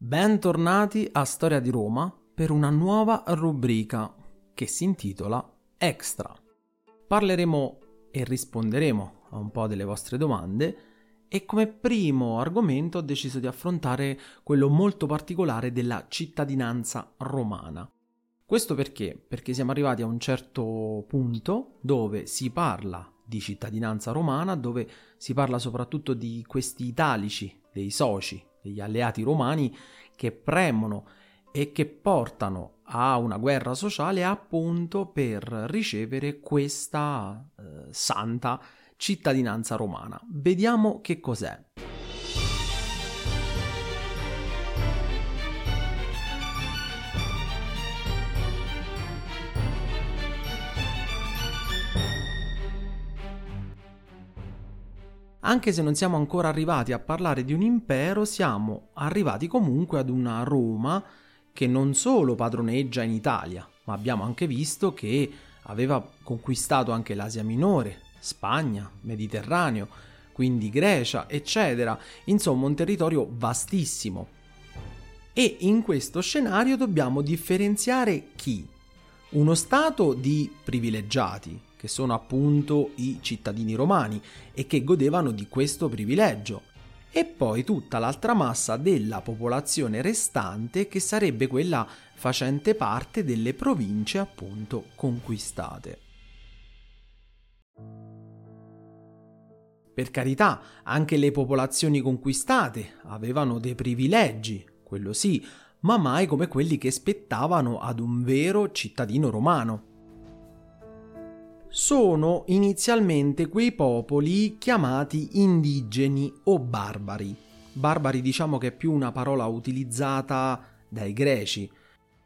Bentornati a Storia di Roma per una nuova rubrica che si intitola Extra. Parleremo e risponderemo a un po' delle vostre domande e come primo argomento ho deciso di affrontare quello molto particolare della cittadinanza romana. Questo perché? Perché siamo arrivati a un certo punto dove si parla di cittadinanza romana, dove si parla soprattutto di questi italici, dei soci, degli alleati romani che premono e che portano a una guerra sociale appunto per ricevere questa eh, santa cittadinanza romana. Vediamo che cos'è. Anche se non siamo ancora arrivati a parlare di un impero, siamo arrivati comunque ad una Roma che non solo padroneggia in Italia, ma abbiamo anche visto che aveva conquistato anche l'Asia Minore, Spagna, Mediterraneo, quindi Grecia, eccetera. Insomma, un territorio vastissimo. E in questo scenario dobbiamo differenziare chi? Uno stato di privilegiati, che sono appunto i cittadini romani e che godevano di questo privilegio, e poi tutta l'altra massa della popolazione restante che sarebbe quella facente parte delle province appunto conquistate. Per carità, anche le popolazioni conquistate avevano dei privilegi, quello sì, ma mai come quelli che spettavano ad un vero cittadino romano sono inizialmente quei popoli chiamati indigeni o barbari. Barbari diciamo che è più una parola utilizzata dai greci,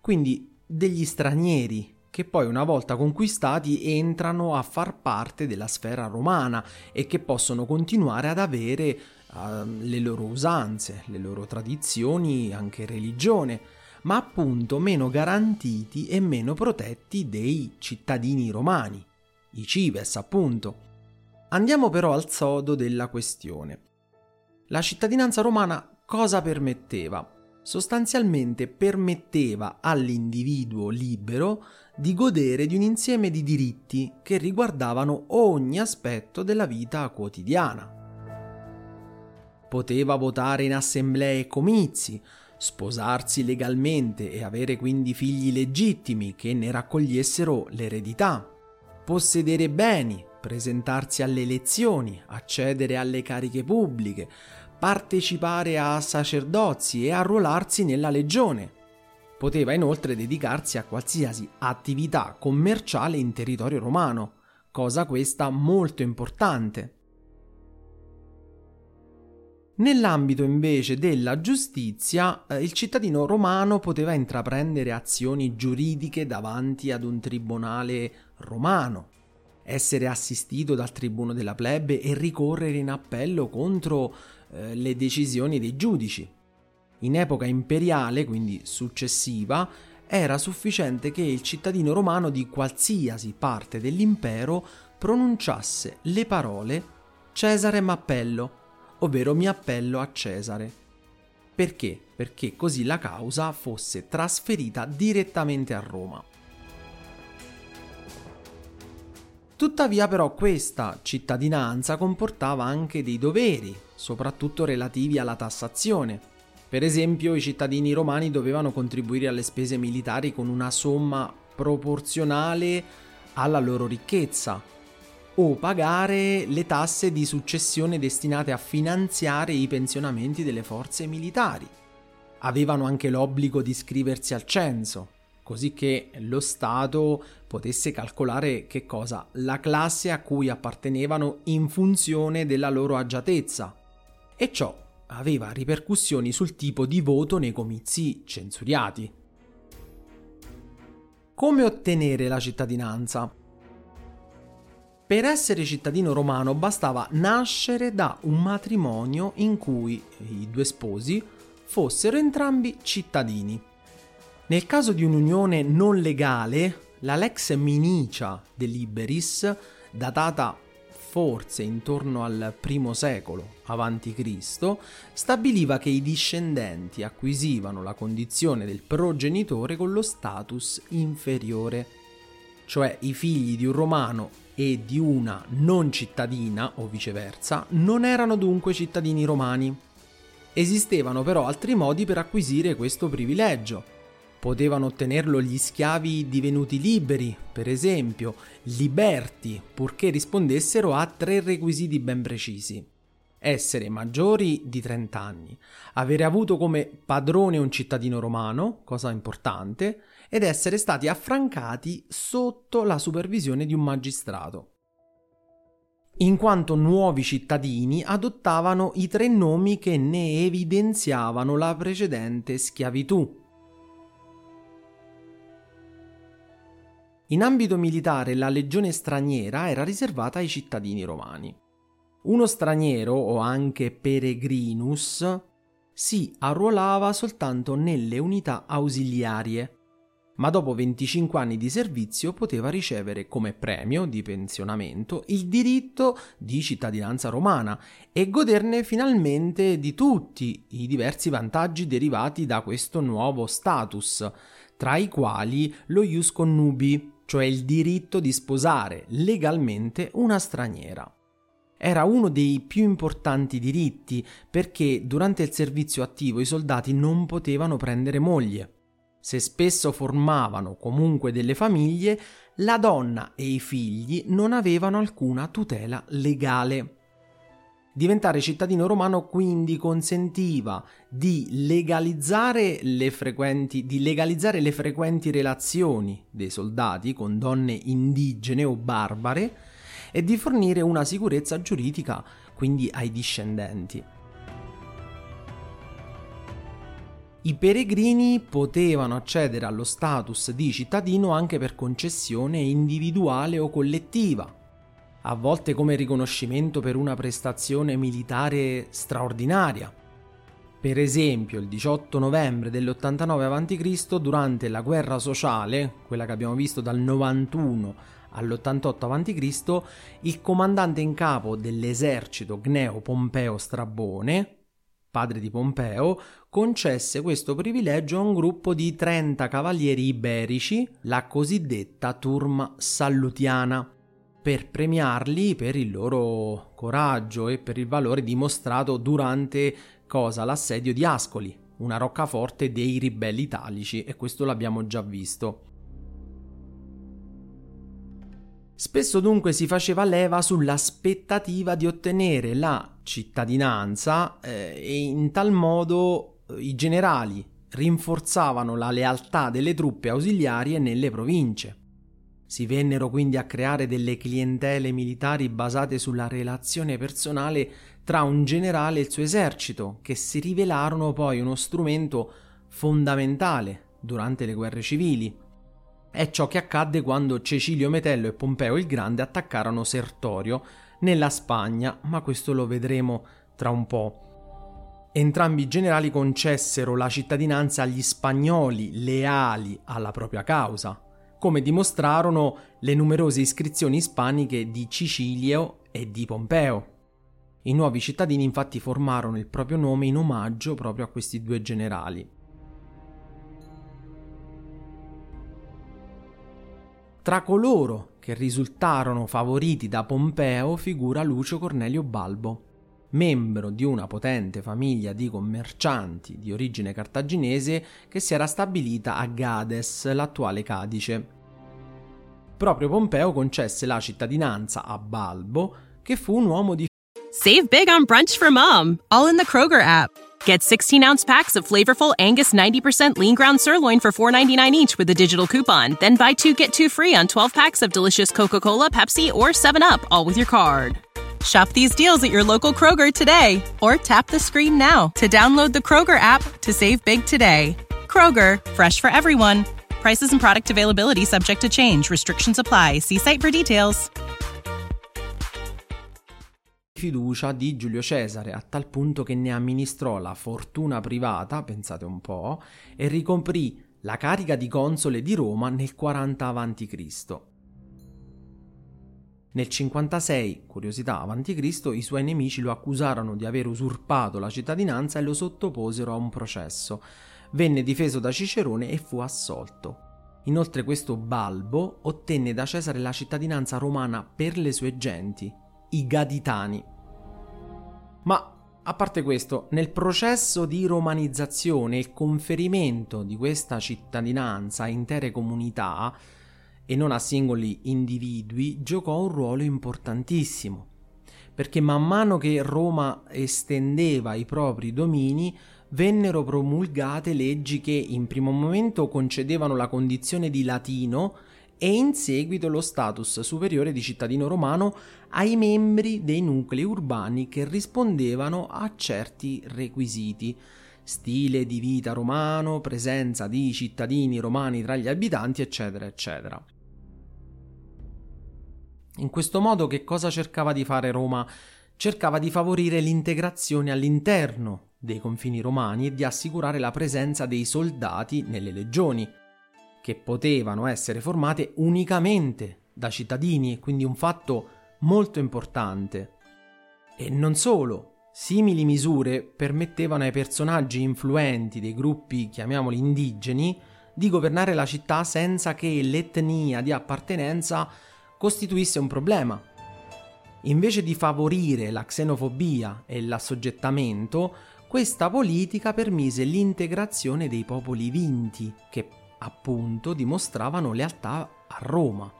quindi degli stranieri che poi una volta conquistati entrano a far parte della sfera romana e che possono continuare ad avere uh, le loro usanze, le loro tradizioni, anche religione, ma appunto meno garantiti e meno protetti dei cittadini romani i Cives appunto. Andiamo però al sodo della questione. La cittadinanza romana cosa permetteva? Sostanzialmente permetteva all'individuo libero di godere di un insieme di diritti che riguardavano ogni aspetto della vita quotidiana. Poteva votare in assemblee e comizi, sposarsi legalmente e avere quindi figli legittimi che ne raccogliessero l'eredità possedere beni, presentarsi alle elezioni, accedere alle cariche pubbliche, partecipare a sacerdozi e arruolarsi nella legione. Poteva inoltre dedicarsi a qualsiasi attività commerciale in territorio romano, cosa questa molto importante. Nell'ambito invece della giustizia, eh, il cittadino romano poteva intraprendere azioni giuridiche davanti ad un tribunale romano, essere assistito dal tribuno della plebe e ricorrere in appello contro eh, le decisioni dei giudici. In epoca imperiale, quindi successiva, era sufficiente che il cittadino romano di qualsiasi parte dell'impero pronunciasse le parole Cesare m'appello ovvero mi appello a Cesare. Perché? Perché così la causa fosse trasferita direttamente a Roma. Tuttavia però questa cittadinanza comportava anche dei doveri, soprattutto relativi alla tassazione. Per esempio i cittadini romani dovevano contribuire alle spese militari con una somma proporzionale alla loro ricchezza, o pagare le tasse di successione destinate a finanziare i pensionamenti delle forze militari. Avevano anche l'obbligo di iscriversi al censo, così che lo Stato potesse calcolare che cosa? La classe a cui appartenevano in funzione della loro agiatezza. E ciò aveva ripercussioni sul tipo di voto nei comizi censuriati. Come ottenere la cittadinanza? Per essere cittadino romano bastava nascere da un matrimonio in cui i due sposi fossero entrambi cittadini. Nel caso di un'unione non legale, la lex minicia de liberis, datata forse intorno al I secolo a.C., stabiliva che i discendenti acquisivano la condizione del progenitore con lo status inferiore, cioè i figli di un romano e di una non cittadina o viceversa non erano dunque cittadini romani. Esistevano però altri modi per acquisire questo privilegio. Potevano ottenerlo gli schiavi divenuti liberi, per esempio, liberti, purché rispondessero a tre requisiti ben precisi. Essere maggiori di 30 anni, avere avuto come padrone un cittadino romano, cosa importante, ed essere stati affrancati sotto la supervisione di un magistrato in quanto nuovi cittadini adottavano i tre nomi che ne evidenziavano la precedente schiavitù. In ambito militare la legione straniera era riservata ai cittadini romani. Uno straniero, o anche peregrinus, si arruolava soltanto nelle unità ausiliarie, ma dopo 25 anni di servizio poteva ricevere come premio di pensionamento il diritto di cittadinanza romana e goderne finalmente di tutti i diversi vantaggi derivati da questo nuovo status, tra i quali lo ius connubi, cioè il diritto di sposare legalmente una straniera era uno dei più importanti diritti perché durante il servizio attivo i soldati non potevano prendere moglie. Se spesso formavano comunque delle famiglie, la donna e i figli non avevano alcuna tutela legale. Diventare cittadino romano quindi consentiva di legalizzare le frequenti, di legalizzare le frequenti relazioni dei soldati con donne indigene o barbare e di fornire una sicurezza giuridica quindi ai discendenti. I peregrini potevano accedere allo status di cittadino anche per concessione individuale o collettiva, a volte come riconoscimento per una prestazione militare straordinaria. Per esempio, il 18 novembre dell'89 a.C., durante la guerra sociale, quella che abbiamo visto dal 91 all'88 a.C., il comandante in capo dell'esercito Gneo Pompeo Strabone, padre di Pompeo, concesse questo privilegio a un gruppo di 30 cavalieri iberici, la cosiddetta Turma Sallutiana, per premiarli per il loro coraggio e per il valore dimostrato durante cosa? l'assedio di Ascoli, una roccaforte dei ribelli italici, e questo l'abbiamo già visto. Spesso dunque si faceva leva sull'aspettativa di ottenere la cittadinanza eh, e in tal modo eh, i generali rinforzavano la lealtà delle truppe ausiliarie nelle province. Si vennero quindi a creare delle clientele militari basate sulla relazione personale tra un generale e il suo esercito, che si rivelarono poi uno strumento fondamentale durante le guerre civili. È ciò che accadde quando Cecilio Metello e Pompeo il Grande attaccarono Sertorio nella Spagna, ma questo lo vedremo tra un po'. Entrambi i generali concessero la cittadinanza agli spagnoli leali alla propria causa, come dimostrarono le numerose iscrizioni ispaniche di Cicilio e di Pompeo. I nuovi cittadini infatti formarono il proprio nome in omaggio proprio a questi due generali. Tra coloro che risultarono favoriti da Pompeo figura Lucio Cornelio Balbo, membro di una potente famiglia di commercianti di origine cartaginese che si era stabilita a Gades, l'attuale Cadice. Proprio Pompeo concesse la cittadinanza a Balbo, che fu un uomo di Save big on brunch for mom, all in the Kroger app. Get 16 ounce packs of flavorful Angus 90% lean ground sirloin for $4.99 each with a digital coupon. Then buy two get two free on 12 packs of delicious Coca Cola, Pepsi, or 7UP, all with your card. Shop these deals at your local Kroger today or tap the screen now to download the Kroger app to save big today. Kroger, fresh for everyone. Prices and product availability subject to change. Restrictions apply. See site for details. fiducia di Giulio Cesare, a tal punto che ne amministrò la fortuna privata, pensate un po', e ricoprì la carica di console di Roma nel 40 a.C. Nel 56, curiosità avanti Cristo, i suoi nemici lo accusarono di aver usurpato la cittadinanza e lo sottoposero a un processo. Venne difeso da Cicerone e fu assolto. Inoltre questo Balbo ottenne da Cesare la cittadinanza romana per le sue genti, i Gaditani. Ma a parte questo, nel processo di romanizzazione il conferimento di questa cittadinanza a intere comunità e non a singoli individui giocò un ruolo importantissimo, perché man mano che Roma estendeva i propri domini vennero promulgate leggi che in primo momento concedevano la condizione di latino e in seguito lo status superiore di cittadino romano ai membri dei nuclei urbani che rispondevano a certi requisiti stile di vita romano, presenza di cittadini romani tra gli abitanti, eccetera, eccetera. In questo modo che cosa cercava di fare Roma? Cercava di favorire l'integrazione all'interno dei confini romani e di assicurare la presenza dei soldati nelle legioni, che potevano essere formate unicamente da cittadini, quindi un fatto molto importante. E non solo, simili misure permettevano ai personaggi influenti dei gruppi, chiamiamoli indigeni, di governare la città senza che l'etnia di appartenenza costituisse un problema. Invece di favorire la xenofobia e l'assoggettamento, questa politica permise l'integrazione dei popoli vinti, che appunto dimostravano lealtà a Roma.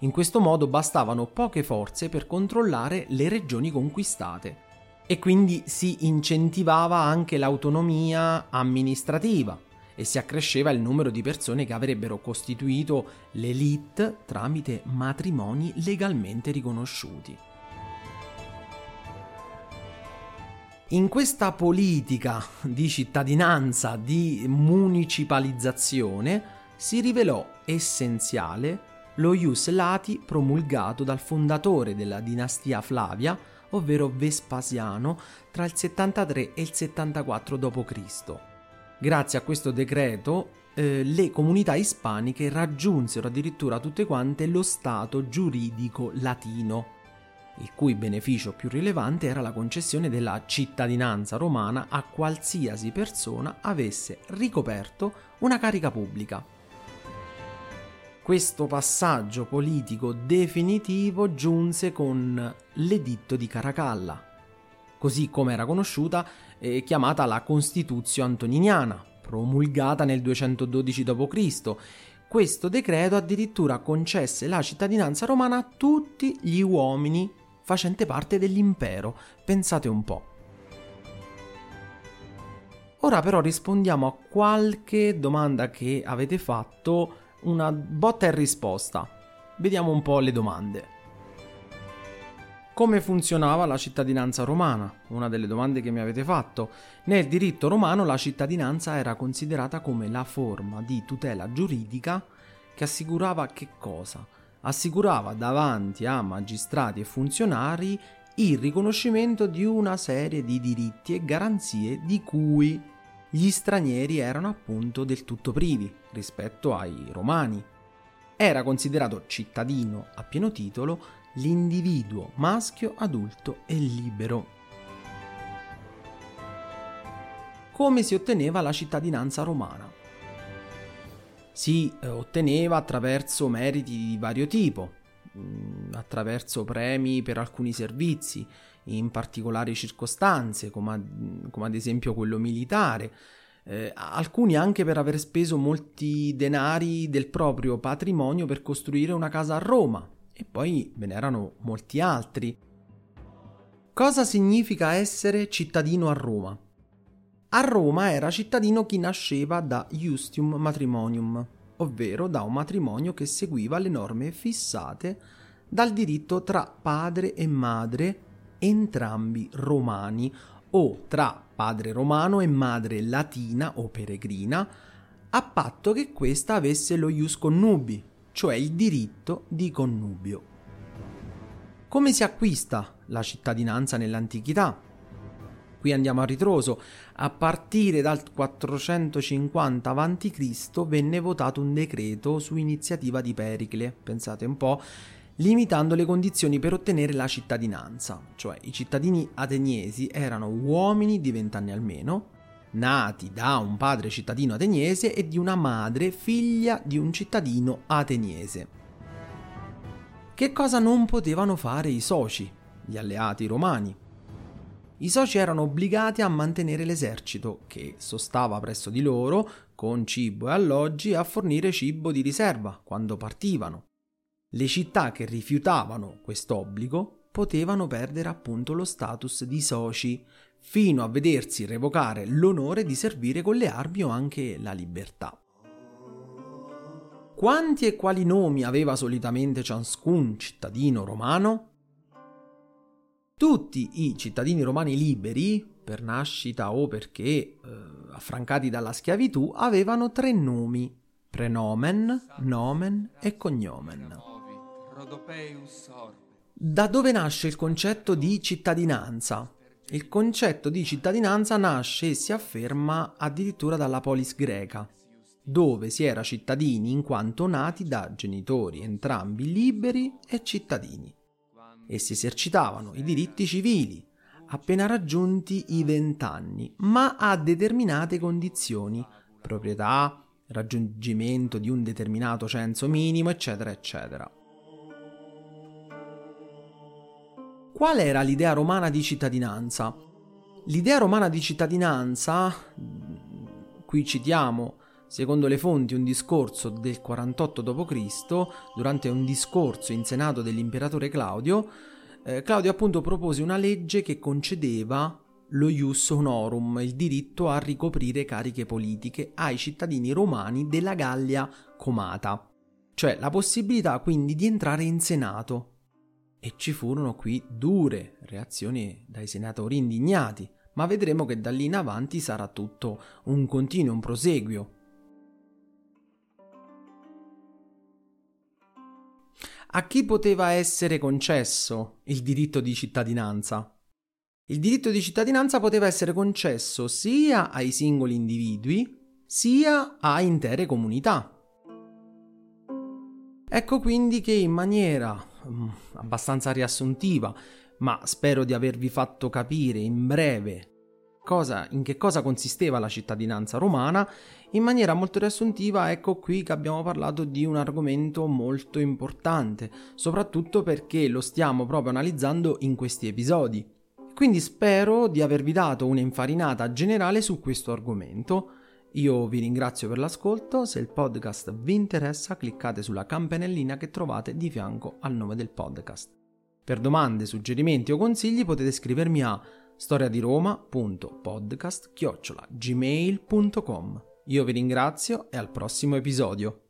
In questo modo bastavano poche forze per controllare le regioni conquistate e quindi si incentivava anche l'autonomia amministrativa, e si accresceva il numero di persone che avrebbero costituito l'elite tramite matrimoni legalmente riconosciuti. In questa politica di cittadinanza, di municipalizzazione, si rivelò essenziale lo ius lati promulgato dal fondatore della dinastia Flavia, ovvero Vespasiano, tra il 73 e il 74 d.C. Grazie a questo decreto eh, le comunità ispaniche raggiunsero addirittura tutte quante lo stato giuridico latino, il cui beneficio più rilevante era la concessione della cittadinanza romana a qualsiasi persona avesse ricoperto una carica pubblica. Questo passaggio politico definitivo giunse con l'editto di Caracalla, così come era conosciuta eh, chiamata la Costituzio Antoniniana, promulgata nel 212 d.C. Questo decreto addirittura concesse la cittadinanza romana a tutti gli uomini facente parte dell'impero. Pensate un po'. Ora però rispondiamo a qualche domanda che avete fatto, una botta e risposta. Vediamo un po' le domande. Come funzionava la cittadinanza romana? Una delle domande che mi avete fatto. Nel diritto romano la cittadinanza era considerata come la forma di tutela giuridica che assicurava che cosa? Assicurava davanti a magistrati e funzionari il riconoscimento di una serie di diritti e garanzie di cui gli stranieri erano appunto del tutto privi rispetto ai romani. Era considerato cittadino a pieno titolo l'individuo maschio adulto e libero. Come si otteneva la cittadinanza romana? Si eh, otteneva attraverso meriti di vario tipo, mm, attraverso premi per alcuni servizi, in particolari circostanze, come ad esempio quello militare, eh, alcuni anche per aver speso molti denari del proprio patrimonio per costruire una casa a Roma, e poi ve n'erano molti altri. Cosa significa essere cittadino a Roma? A Roma era cittadino chi nasceva da Justium Matrimonium, ovvero da un matrimonio che seguiva le norme fissate dal diritto tra padre e madre, entrambi romani, o tra padre romano e madre latina o peregrina, a patto che questa avesse lo ius connubi, cioè il diritto di connubio. Come si acquista la cittadinanza nell'antichità? Qui andiamo a ritroso. A partire dal 450 a.C. venne votato un decreto su iniziativa di Pericle, pensate un po', limitando le condizioni per ottenere la cittadinanza, cioè i cittadini ateniesi erano uomini di 20 anni almeno, nati da un padre cittadino ateniese e di una madre figlia di un cittadino ateniese. Che cosa non potevano fare i soci, gli alleati romani? I soci erano obbligati a mantenere l'esercito, che sostava presso di loro con cibo e alloggi a fornire cibo di riserva quando partivano. Le città che rifiutavano quest'obbligo potevano perdere appunto lo status di soci, fino a vedersi revocare l'onore di servire con le armi o anche la libertà. Quanti e quali nomi aveva solitamente ciascun cittadino romano? Tutti i cittadini romani liberi, per nascita o perché eh, affrancati dalla schiavitù, avevano tre nomi: prenomen, nomen e cognomen. Da dove nasce il concetto di cittadinanza? Il concetto di cittadinanza nasce e si afferma addirittura dalla polis greca, dove si era cittadini in quanto nati da genitori entrambi liberi e cittadini e si esercitavano i diritti civili appena raggiunti i vent'anni, ma a determinate condizioni, proprietà, raggiungimento di un determinato censo minimo, eccetera, eccetera. Qual era l'idea romana di cittadinanza? L'idea romana di cittadinanza, qui citiamo Secondo le fonti, un discorso del 48 d.C., durante un discorso in senato dell'imperatore Claudio, eh, Claudio appunto propose una legge che concedeva lo ius honorum, il diritto a ricoprire cariche politiche ai cittadini romani della Gallia comata, cioè la possibilità quindi di entrare in senato. E ci furono qui dure reazioni dai senatori indignati, ma vedremo che da lì in avanti sarà tutto un continuo, un proseguio. A chi poteva essere concesso il diritto di cittadinanza? Il diritto di cittadinanza poteva essere concesso sia ai singoli individui, sia a intere comunità. Ecco quindi che in maniera um, abbastanza riassuntiva, ma spero di avervi fatto capire in breve cosa, in che cosa consisteva la cittadinanza romana, in maniera molto riassuntiva ecco qui che abbiamo parlato di un argomento molto importante, soprattutto perché lo stiamo proprio analizzando in questi episodi. Quindi spero di avervi dato un'infarinata generale su questo argomento. Io vi ringrazio per l'ascolto, se il podcast vi interessa cliccate sulla campanellina che trovate di fianco al nome del podcast. Per domande, suggerimenti o consigli potete scrivermi a storiadiroma.podcast-gmail.com Io vi ringrazio e al prossimo episodio.